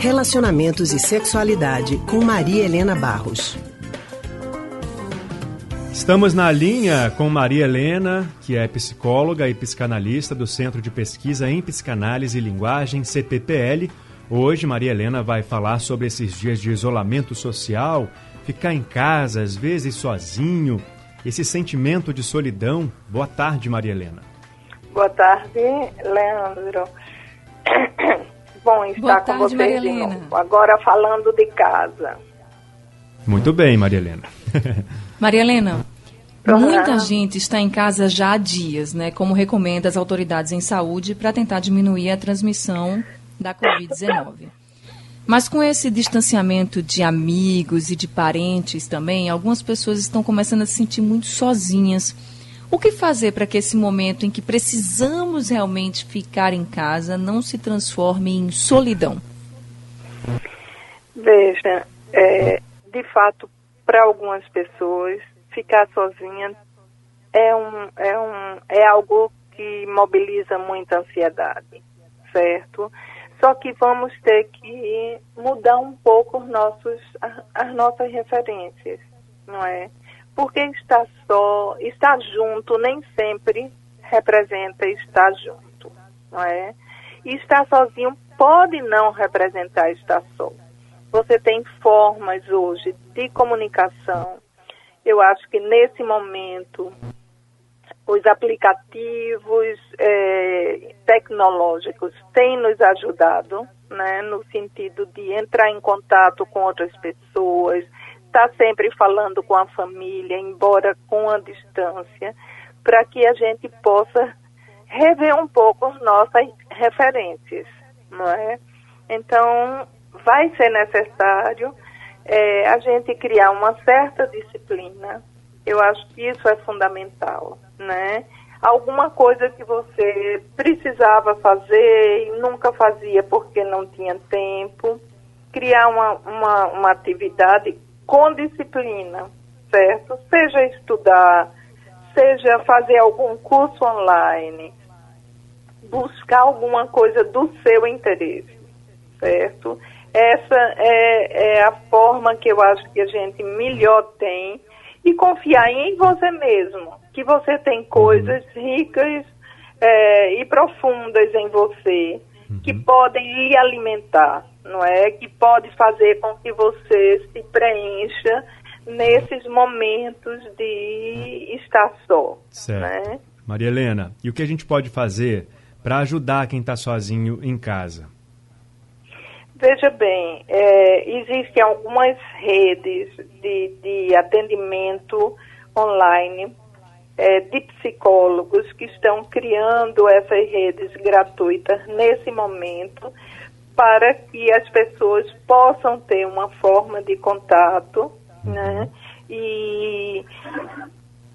Relacionamentos e Sexualidade com Maria Helena Barros. Estamos na linha com Maria Helena, que é psicóloga e psicanalista do Centro de Pesquisa em Psicanálise e Linguagem, CPPL. Hoje, Maria Helena vai falar sobre esses dias de isolamento social, ficar em casa, às vezes sozinho, esse sentimento de solidão. Boa tarde, Maria Helena. Boa tarde, Leandro. Bom estar Boa com tarde, vocês de novo. Agora falando de casa. Muito bem, Maria Helena. Maria Helena, muita gente está em casa já há dias, né? Como recomenda as autoridades em saúde para tentar diminuir a transmissão da Covid-19. Mas com esse distanciamento de amigos e de parentes também, algumas pessoas estão começando a se sentir muito sozinhas. O que fazer para que esse momento em que precisamos realmente ficar em casa não se transforme em solidão? Veja, é, de fato, para algumas pessoas, ficar sozinha é, um, é, um, é algo que mobiliza muita ansiedade, certo? Só que vamos ter que mudar um pouco os nossos, as nossas referências, não é? Porque estar só, estar junto nem sempre representa estar junto, não é? E estar sozinho pode não representar estar só. Você tem formas hoje de comunicação. Eu acho que nesse momento os aplicativos é, tecnológicos têm nos ajudado, né, no sentido de entrar em contato com outras pessoas, estar tá sempre falando com a família, embora com a distância, para que a gente possa rever um pouco as nossas referências, não é? Então, vai ser necessário é, a gente criar uma certa disciplina. Eu acho que isso é fundamental né? Alguma coisa que você precisava fazer e nunca fazia porque não tinha tempo. Criar uma, uma, uma atividade com disciplina, certo? Seja estudar, seja fazer algum curso online, buscar alguma coisa do seu interesse, certo? Essa é, é a forma que eu acho que a gente melhor tem e confiar em você mesmo, que você tem coisas ricas é, e profundas em você uhum. que podem lhe alimentar, não é? Que pode fazer com que você se preencha nesses momentos de estar só. Certo. Né? Maria Helena, e o que a gente pode fazer para ajudar quem está sozinho em casa? Veja bem, é, existem algumas redes de, de atendimento online é, de psicólogos que estão criando essas redes gratuitas nesse momento para que as pessoas possam ter uma forma de contato, né? Uhum. E,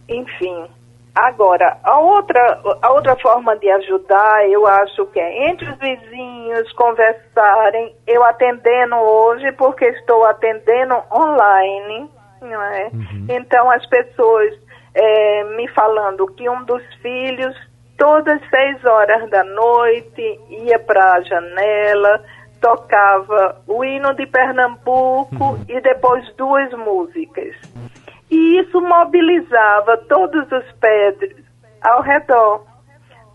enfim, Agora, a outra, a outra forma de ajudar, eu acho que é entre os vizinhos conversarem, eu atendendo hoje, porque estou atendendo online, não é? Uhum. Então, as pessoas é, me falando que um dos filhos, todas seis horas da noite, ia para a janela, tocava o hino de Pernambuco uhum. e depois duas músicas. E isso mobilizava todos os pedres ao redor.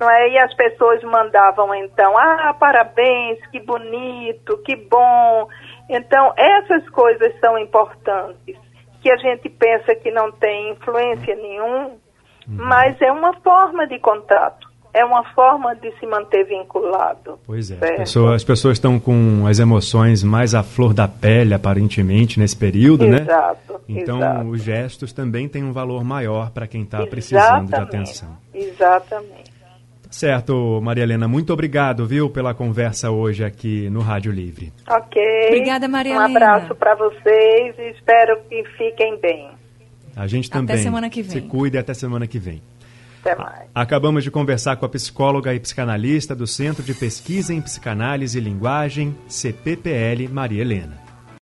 Não é? E as pessoas mandavam então, ah, parabéns, que bonito, que bom. Então, essas coisas são importantes, que a gente pensa que não tem influência nenhuma, uhum. mas é uma forma de contato é uma forma de se manter vinculado. Pois é, pessoa, as pessoas estão com as emoções mais à flor da pele, aparentemente, nesse período, exato, né? Exato. Então, exato. os gestos também têm um valor maior para quem está precisando de atenção. Exatamente. Certo, Maria Helena, muito obrigado, viu, pela conversa hoje aqui no Rádio Livre. Ok. Obrigada, Maria Helena. Um abraço para vocês e espero que fiquem bem. A gente também. Até semana que vem. Se cuide até semana que vem. Até mais. Acabamos de conversar com a psicóloga e psicanalista do Centro de Pesquisa em Psicanálise e Linguagem, CPPL, Maria Helena.